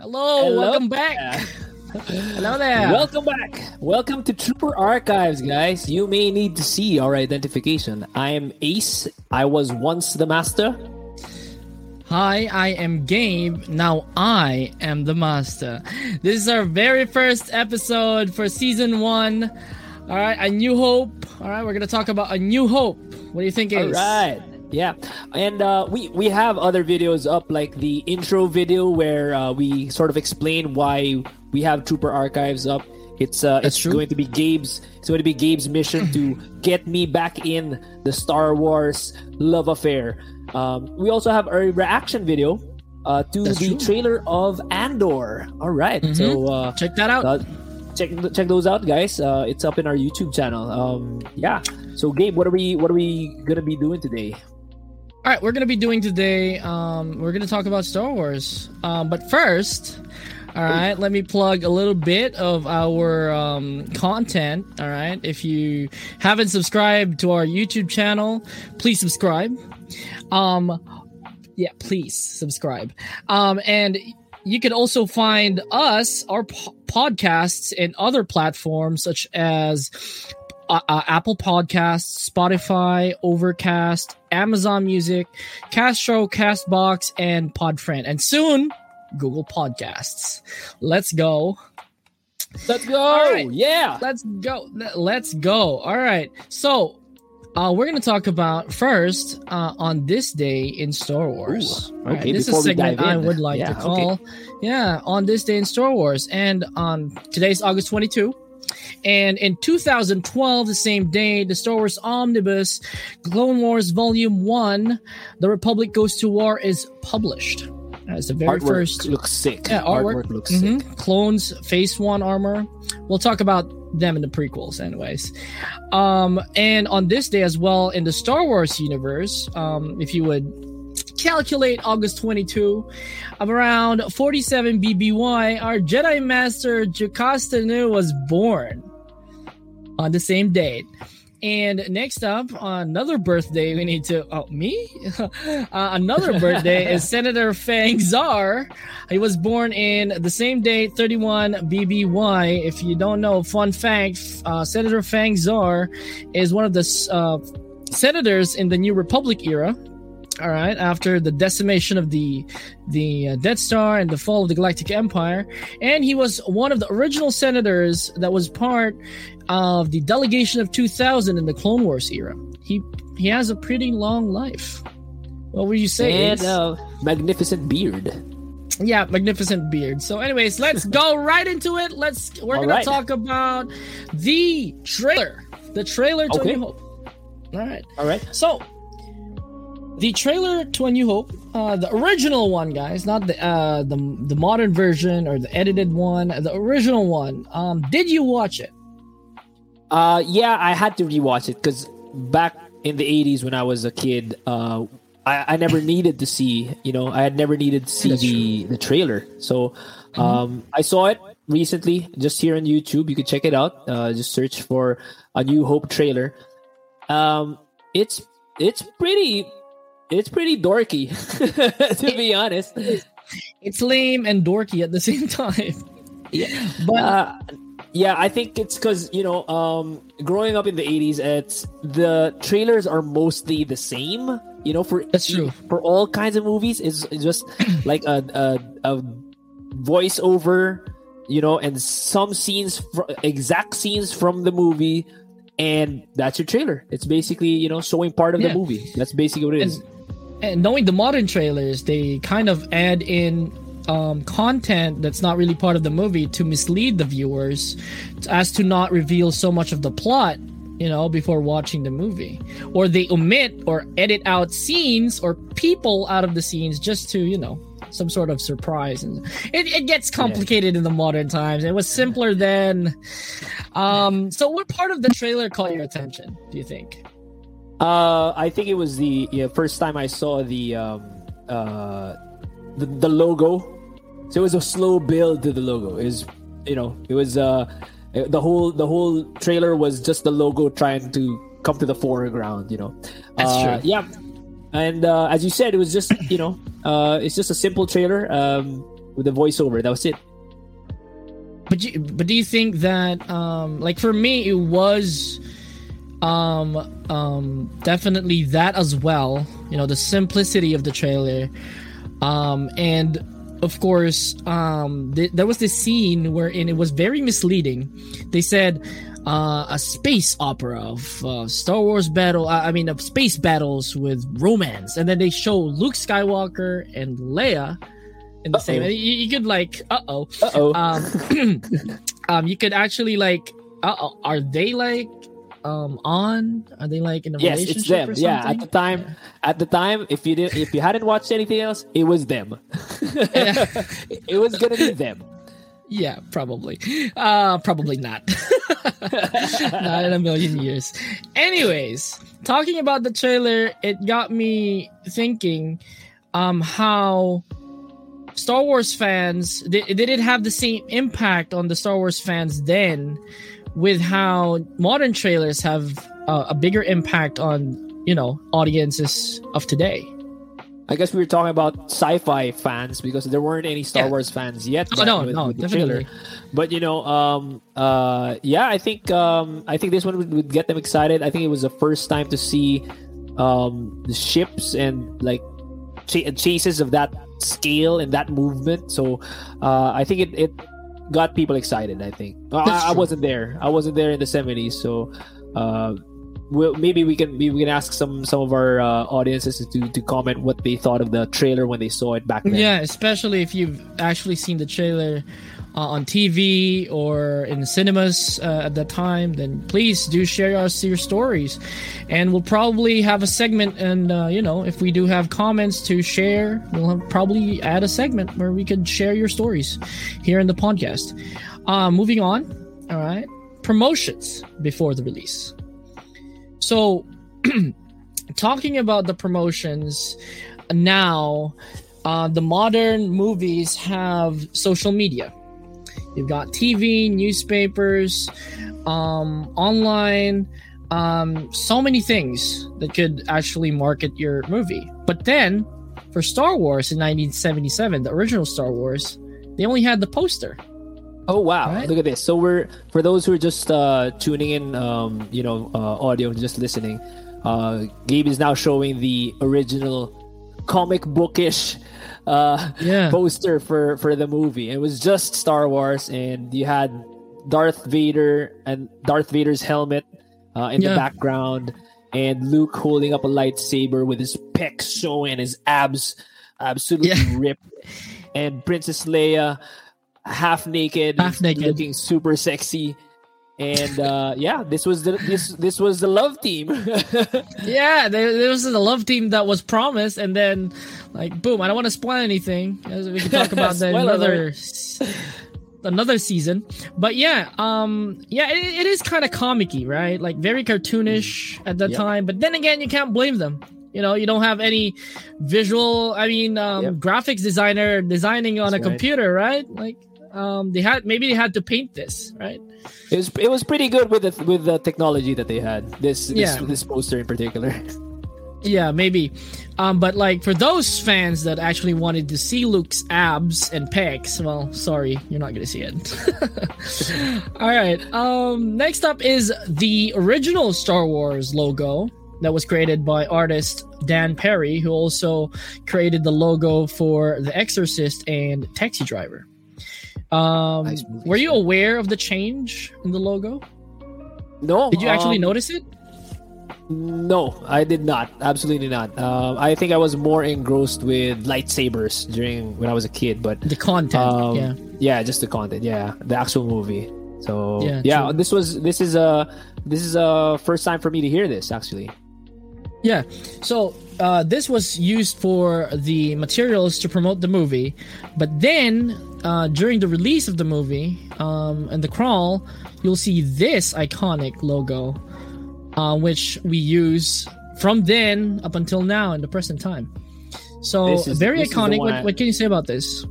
Hello. Hello, Hello welcome back. Hello there. Welcome back. Welcome to Trooper Archives, guys. You may need to see our identification. I am Ace. I was once the master. Hi, I am Gabe. Now I am the master. This is our very first episode for season one. All right, A New Hope. All right, we're going to talk about A New Hope. What do you think, Ace? All right. Yeah, and uh, we we have other videos up, like the intro video where uh, we sort of explain why we have Trooper Archives up. It's uh, That's it's true. going to be Gabe's. It's going to be Gabe's mission to get me back in the Star Wars love affair. Um, we also have a reaction video uh, to That's the true. trailer of Andor. All right, so uh, Check that out. uh, check check those out, guys. Uh, it's up in our YouTube channel. Um, yeah. So Gabe, what are we what are we gonna be doing today? All right, we're to be doing today, um, we're to talk about Star Wars. Um, but first, all right, let me plug a little bit of our um, content. All right, if you haven't subscribed to our YouTube channel, please subscribe. Um, yeah, please subscribe. Um, and you can also find us, our po- podcasts, in other platforms such as uh, uh, Apple Podcasts, Spotify, Overcast, Amazon Music, Castro, Castbox, and Podfriend, and soon Google Podcasts. Let's go. Let's go! right. Yeah. Let's go. Let's go. All right. So, uh, we're going to talk about first uh, on this day in Star Wars. Ooh, All right, okay, this is a segment I would like Yeah, to okay. call. Yeah, on this day in Star Wars, and on today's August 22. And in 2012, the same day, the Star Wars Omnibus Clone Wars Volume 1, The Republic Goes to War, is published. That's the very artwork first looks sick. Yeah, artwork. looks sick. Mhm. Clones Phase One armor. We'll talk about them in the prequels, anyways. Um, and on this day as well in the Star Wars universe, um, if you would calculate August 22 of around 47 BBY, our Jedi Master Jocasta Nu was born on the same date. And next up, another birthday we need to. Oh, me? uh, another birthday is Senator Fang Zar. He was born in the same date, 31 BBY. If you don't know, fun fact uh, Senator Fang Zar is one of the uh, senators in the New Republic era. All right, after the decimation of the the uh, Death Star and the fall of the Galactic Empire, and he was one of the original senators that was part of the delegation of 2000 in the Clone Wars era. He he has a pretty long life. What would you say? And magnificent beard. yeah, magnificent beard. So, anyways, let's go right into it. Let's we're All gonna right. talk about the trailer, the trailer to Okay. New Hope. All right. All right. So, the trailer to A New Hope, uh, the original one, guys, not the uh, the the modern version or the edited one, the original one. Um, did you watch it? Uh, yeah, I had to rewatch it because back in the '80s when I was a kid, uh, I, I never needed to see. You know, I had never needed to see That's the the trailer. So, Mm-hmm. Um, I saw it recently, just here on YouTube. You can check it out. Uh, just search for a New Hope trailer. Um, it's it's pretty it's pretty dorky, to be honest. It's lame and dorky at the same time. Yeah, But uh, yeah, I think it's because you know, um, growing up in the '80s, it's the trailers are mostly the same. You know, for That's true. for all kinds of movies. It's, it's just like a, a a voiceover, you know, and some scenes, fr- exact scenes from the movie, and that's your trailer. It's basically you know showing part of Yeah. the movie. That's basically what it is. And knowing the modern trailers, they kind of add in um, content that's not really part of the movie to mislead the viewers, as to not reveal so much of the plot, you know, before watching the movie, or they omit or edit out scenes or people out of the scenes just to, you know, some sort of surprise. And it, it gets complicated in the modern times. It was simpler then. Um, so, what part of the trailer caught your attention? Do you think? Uh, I think it was the yeah, first time I saw the um uh the, the logo. So it was a slow build to the logo. It was you know it was uh the whole the whole trailer was just the logo trying to come to the foreground. You know. That's Uh, true. Yeah. And uh, as you said, it was just you know uh it's just a simple trailer um with a voiceover. That was it. But you, but do you think that um like for me it was um um definitely that as well, you know, the simplicity of the trailer. Um and of course, um th- there was this scene wherein it was very misleading. They said uh, a space opera of uh, Star Wars battle. I I mean, of space battles with romance, and then they show Luke Skywalker and Leia in the same. Uh-oh. You, you could like, uh oh, Uh oh. um, um, you could actually like, uh oh, are they like, um, on? Are they like in a yes, relationship it's them. or Yeah, at the time, at the time, if you didn't, if you hadn't watched anything else, it was them. it was gonna be them. Yeah, probably. Uh, probably not. not in a million years. Anyways, talking about the trailer, it got me thinking, um, how Star Wars fans they, they didn't have the same impact on the Star Wars fans then, with how modern trailers have uh, a bigger impact on you know audiences of today. I guess we were talking about sci-fi fans because there weren't any Star Yeah. Wars fans yet. Oh, no, with- no, with the definitely. trailer. But you know, um, uh, yeah, I think um, I think this one would, would get them excited. I think it was the first time to see um, the ships and like ch- chases of that scale and that movement. So uh, I think it, it got people excited. I think I, I wasn't there. I wasn't there in the seventies. So. Uh, well, maybe we can maybe we can ask some some of our uh, audiences to to comment what they thought of the trailer when they saw it back then. Yeah, especially if you've actually seen the trailer on TV or in cinemas uh, at that time, then please do share us your stories, and we'll probably have a segment. And uh, you know, if we do have comments to share, we'll have, probably add a segment where we could share your stories here in the podcast. Uh, moving on. All right, promotions before the release. So, talking about the promotions now uh, the modern movies have social media. You've got TV, newspapers, um, online, um, so many things that could actually market your movie. But then, for Star Wars in 1977, the original Star Wars, they only had the poster. Oh wow! Right. Look at this. So we're for those who are just uh, tuning in, um, you know, uh, audio, just listening. Uh, Gabe is now showing the original comic bookish uh, Yeah. poster for for the movie. It was just Star Wars, and you had Darth Vader and Darth Vader's helmet uh, in the background, and Luke holding up a lightsaber with his pecs showing, his abs absolutely Yeah. ripped, and Princess Leia half naked, Half naked. looking super sexy. And uh, yeah, this was the this this was the love team. Yeah, this was the love team that was promised, and then, like, boom! I don't want to spoil anything. As we can talk about that another another season. But yeah, um, yeah, it, it is kind of comicky, right? Like very cartoonish at that Yep. time. But then again, you can't blame them. You know, you don't have any visual. I mean, um, Yep. graphics designer designing on That's a right. computer, right? Like Um, they had maybe they had to paint this, right? It was it was pretty good with the with the technology that they had. This this, Yeah. this poster in particular. Yeah, maybe. Um, but like for those fans that actually wanted to see Luke's abs and pecs, well, sorry, you're not gonna see it. All right. Um, next up is the original Star Wars logo that was created by artist Dan Perri, who also created the logo for The Exorcist and Taxi Driver. Um, Nice were you aware of the change in the logo? No, Did you actually um, notice it? No, I did not. Absolutely not. Um, I think I was more engrossed with lightsabers during when I was a kid, but The content, um, yeah. yeah, just the content. Yeah, the actual movie. So Yeah, yeah, this was this is a this is a first time for me to hear this actually. Yeah. So uh, this was used for the materials to promote the movie, but then uh, during the release of the movie um, and the crawl, you'll see this iconic logo, uh, which we use from then up until now in the present time. So is- very this is the iconic. What, what can you say about this?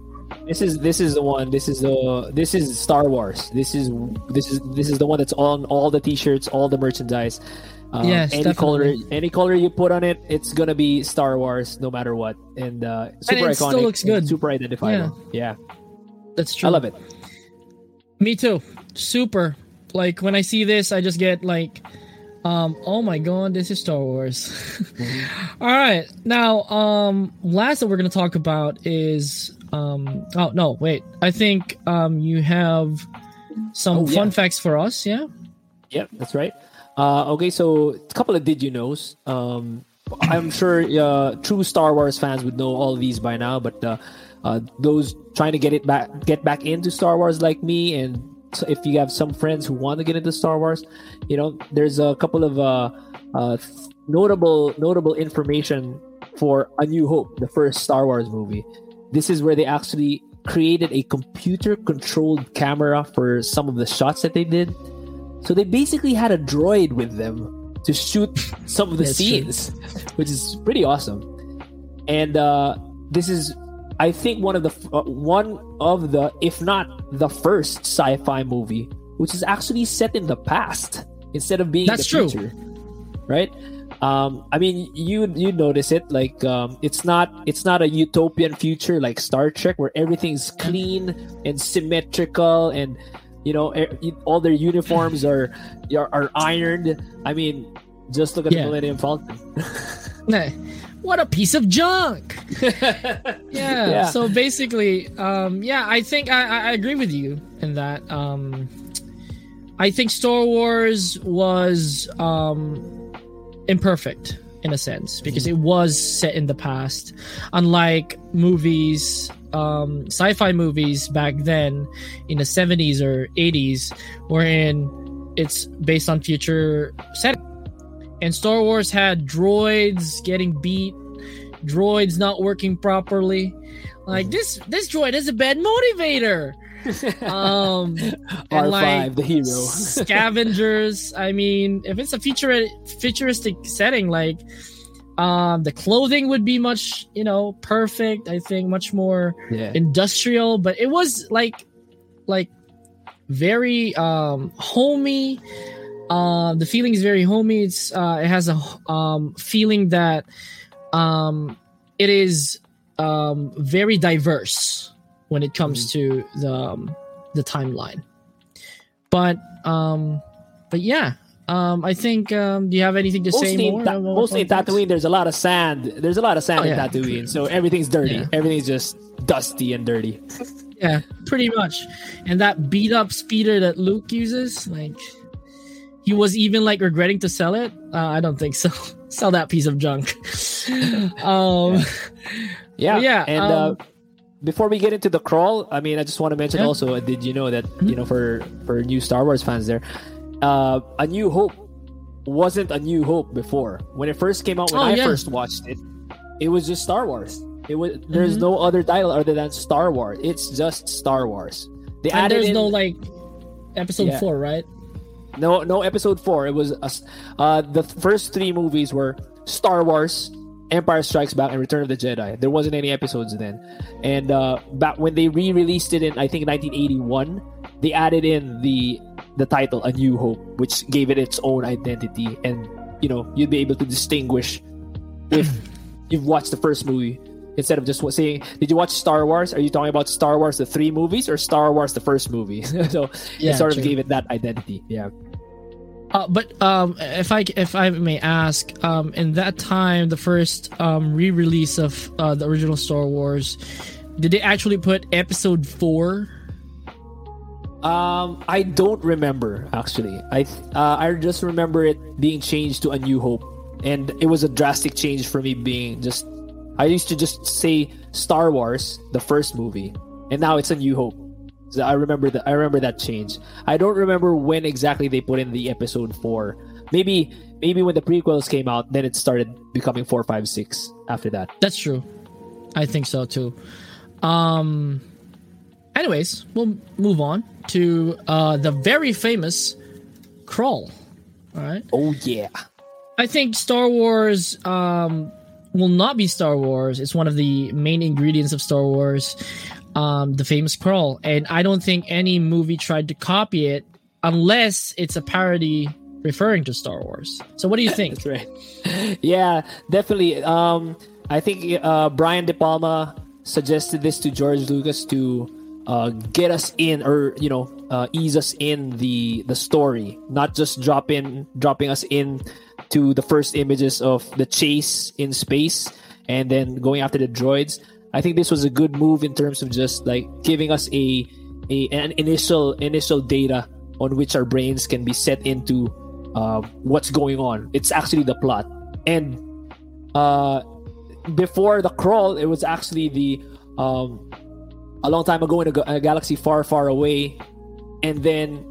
This is this is the one. This is the this is Star Wars. This is this is this is the one that's on all the T-shirts, all the merchandise. Um, Yes, any color, definitely. any color you put on it, it's gonna be Star Wars, no matter what. And uh, super it still looks good. super identifiable. Yeah, That's true. I love it. Me too. Super. Like when I see this, I just get like, um, oh my god, this is Star Wars. All right. Now, um, last that we're gonna talk about is um. Oh no, wait. I think um you have some Oh, fun yeah. facts for us. Yeah. Yep, that's right. Uh, okay, so a couple of did you knows. Um, I'm sure uh, true Star Wars fans would know all these by now, but uh, uh, those trying to get it back, get back into Star Wars like me, and if you have some friends who want to get into Star Wars, you know, there's a couple of uh, uh, notable notable information for A New Hope, the first Star Wars movie. This is where they actually created a computer controlled camera for some of the shots that they did. So they basically had a droid with them to shoot some of the That's true. scenes, which is pretty awesome. And uh, this is, I think, one of the uh, one of the, if not the first sci-fi movie, which is actually set in the past instead of being That's in true. the future, right? Um, I mean, you you notice it like um, it's not it's not a utopian future like Star Trek where everything's clean and symmetrical and you know e- all their uniforms are are, ironed. I mean, just look at Yeah. the Millennium Falcon. What a piece of junk. yeah, Yeah. so basically um yeah i think I, I I agree with you in that um i think star wars was um imperfect in a sense because it was set in the past. Unlike movies um sci-fi movies back then in the 70s or 80s wherein it's based on future setting and star wars had droids getting beat droids not working properly. Like this this droid is a bad motivator um R5, like the hero. scavengers i mean if it's a future futuristic setting like um the clothing would be much you know perfect i think much more yeah. industrial but it was like like very um homey uh, the feeling is very homey it's uh it has a um feeling that um it is um very diverse when it comes to the um, the timeline but um but yeah um i think um do you have anything to say Mostly, more in, Ta- about mostly in? Tatooine, there's a lot of sand. There's a lot of sand Oh, in yeah. Tatooine, so everything's dirty. Yeah. Everything's just dusty and dirty. Yeah, pretty much. And that beat up speeder that Luke uses, like he was even like regretting to sell it. Uh, I don't think so. sell that piece of junk. um, Yeah, Yeah, And um, uh, before we get into the crawl, I mean, I just want to mention Yeah. also. uh, Did you know that Hmm? you know for for new Star Wars fans there, uh, A New Hope wasn't A New Hope before. When it first came out, when Oh, I yeah. first watched it, it was just Star Wars. It was there's Mhm. no other title other than Star Wars. It's just Star Wars. They and added there's in, no like episode Yeah. four, right? no no episode four. It was a uh, the first three movies were Star Wars, Empire Strikes Back and Return of the Jedi. There wasn't any episodes then, and uh, back when they re-released it in I think 1981, they added in the the title A New Hope, which gave it its own identity, and you know you'd be able to distinguish if you've watched the first movie instead of just saying, "Did you watch Star Wars?" Are you talking about Star Wars the three movies or Star Wars the first movie? so Yeah, it sort true. of gave it that identity. Yeah. Uh, but um, if I if I may ask, um, in that time, the first um, re-release of uh, the original Star Wars, did they actually put Episode Four? Um, I don't remember actually. I uh, I just remember it being changed to A New Hope, and it was a drastic change for me. Being just, I used to just say Star Wars, the first movie, and now it's A New Hope. So I remember that. I remember that change. I don't remember when exactly they put in the episode four. Maybe maybe when the prequels came out, then it started becoming four, five, six. After that, That's true. I think so too. Um. Anyways, we'll move on to uh, the very famous crawl. All right. oh yeah, I think Star Wars um, will not be Star Wars. It's one of the main ingredients of Star Wars, um, the famous crawl. And I don't think any movie tried to copy it unless it's a parody referring to Star Wars. So what do you think? Right. yeah, definitely. Um, I think uh, Brian De Palma suggested this to George Lucas to uh, get us in, or you know, uh, ease us in the the story, not just drop in, dropping us in to the first images of the chase in space, and then going after the droids. I think this was a good move in terms of just like giving us a, a an initial initial data on which our brains can be set into uh, what's going on. It's actually the plot. And uh, before the crawl, it was actually the um, a long time ago in a, a galaxy far, far away, and then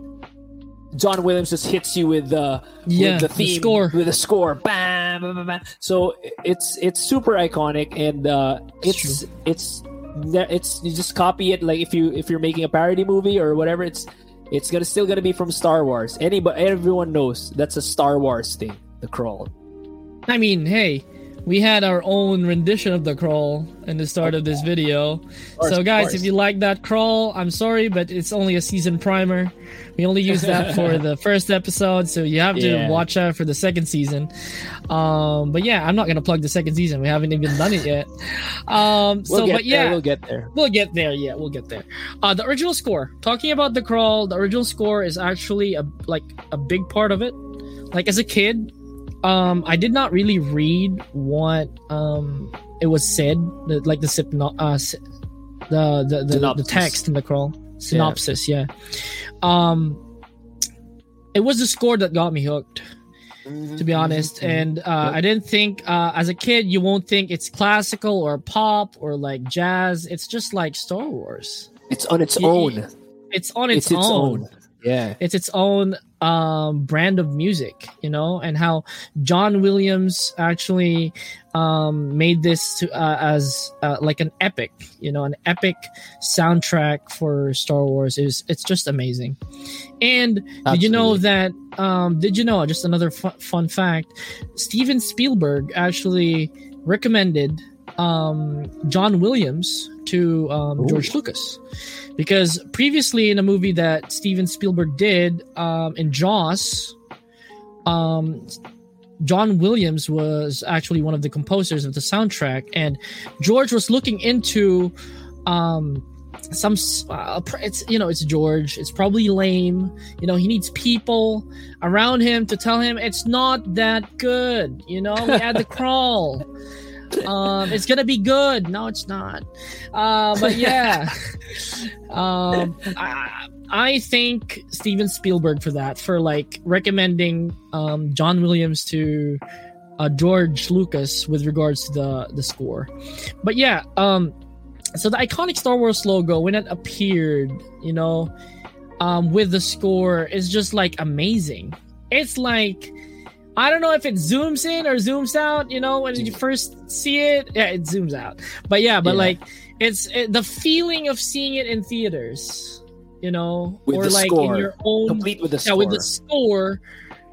John Williams just hits you with the Yeah, with the the theme score. with the score, bam, bam, bam, bam. So it's it's super iconic, and uh, it's it's it's you just copy it like if you if you're making a parody movie or whatever, it's it's gonna still gonna be from Star Wars. Anybody, everyone knows that's a Star Wars thing. The crawl. I mean, hey, we had our own rendition of the crawl in the start of this video. course, so, guys, if you like that crawl, I'm sorry, but it's only a season primer. We only use that for the first episode, so you have to Yeah. watch out for the second season. Um, but yeah, I'm not gonna plug the second season. We haven't even done it yet. Um, We'll so, but yeah, there, we'll get there. We'll get there. Yeah, we'll get there. Uh, the original score. Talking about the crawl, the original score is actually a like a big part of it. Like as a kid, um, I did not really read what um it was said, the, like the sypno- uh, the the the, the text in the crawl synopsis. Yeah. Um, it was the score that got me hooked to be honest. And uh, I didn't think uh, as a kid you won't think it's classical or pop or like jazz. It's just like Star Wars. It's on its own. It's on its, It's its own. Yeah. It's its own um, brand of music, you know, and how John Williams actually um, made this to, uh, as uh, like an epic, you know, an epic soundtrack for Star Wars. Is it's just amazing. And did you know that? Um, did you know? Just another fu- fun fact: Steven Spielberg actually recommended um, John Williams to um, George Lucas because previously in a movie that Steven Spielberg did um, in Jaws, um, John Williams was actually one of the composers of the soundtrack, and George was looking into um, some. Uh, it's you know it's George. It's probably lame. You know he needs people around him to tell him it's not that good. You know we had the crawl. Um, it's gonna be good. No, it's not. Uh, but yeah, um, I, I think Steven Spielberg for that for like recommending um, John Williams to uh, George Lucas with regards to the the score. But yeah, um, so the iconic Star Wars logo when it appeared, you know, um, with the score is just like amazing. It's like I don't know if it zooms in or zooms out. You know, when you first see it, yeah, it zooms out. But yeah, but Yeah. like it's it, the feeling of seeing it in theaters. You know, With or the like score. in your own Complete with the yeah score. with the score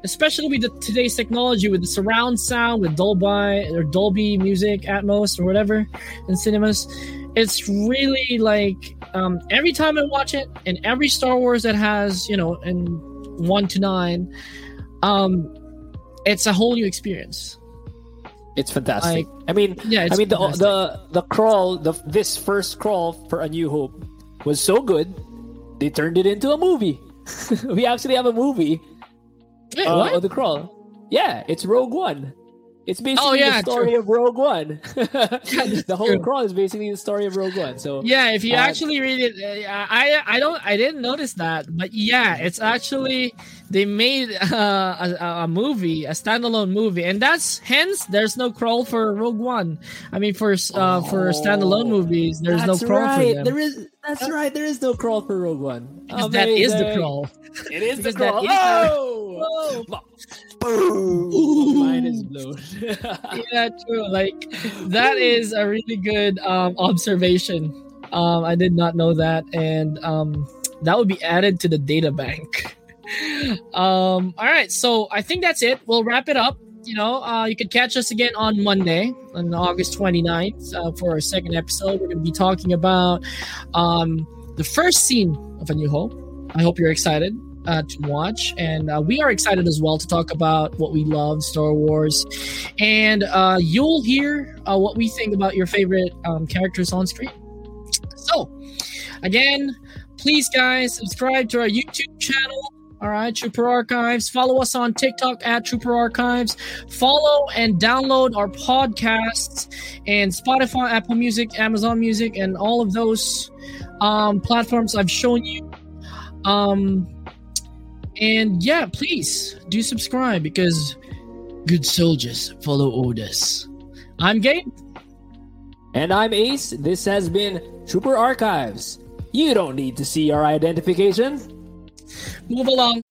especially with the, today's technology, with the surround sound, with Dolby or Dolby Music, Atmos, or whatever in cinemas. It's really like um, every time I watch it, and every Star Wars that has you know, in one to nine, um, it's a whole new experience. It's fantastic. Like, I mean, yeah, I mean the the the crawl, the this first crawl for A New Hope was so good, they turned it into a movie. we actually have a movie Wait, uh, of the crawl. Yeah, it's Rogue One. It's basically oh, yeah, the story true. of Rogue One. the whole true. crawl is basically the story of Rogue One. So yeah, if you uh, actually read it, uh, I I don't I didn't notice that, but yeah, it's actually they made uh, a, a, movie, a standalone movie, and that's hence there's no crawl for Rogue One. I mean, for uh, oh, for standalone movies, there's no crawl right. for them. There is that's right. There is no crawl for Rogue One. That is the crawl. It is the crawl. Oh! Boom! Mine is blown. yeah, true. Like that is a really good um, observation. Um, I did not know that, and um, that would be added to the data bank. um, all right, so I think that's it. We'll wrap it up. You know, uh, you can catch us again on Monday, on August 29th, uh, for our second episode. We're going to be talking about um, the first scene of A New Hope. I hope you're excited uh, to watch. And uh, we are excited as well to talk about what we love, Star Wars. And uh, you'll hear uh, what we think about your favorite um, characters on screen. So, again, please, guys, subscribe to our YouTube channel. All right, Trooper Archives. Follow us on TikTok at Trooper Archives. Follow and download our podcasts and Spotify, Apple Music, Amazon Music, and all of those um, platforms I've shown you. Um, and yeah, please do subscribe because good soldiers follow orders. I'm Gabe. And I'm Ace. This has been Trooper Archives. You don't need to see our identification. Move along.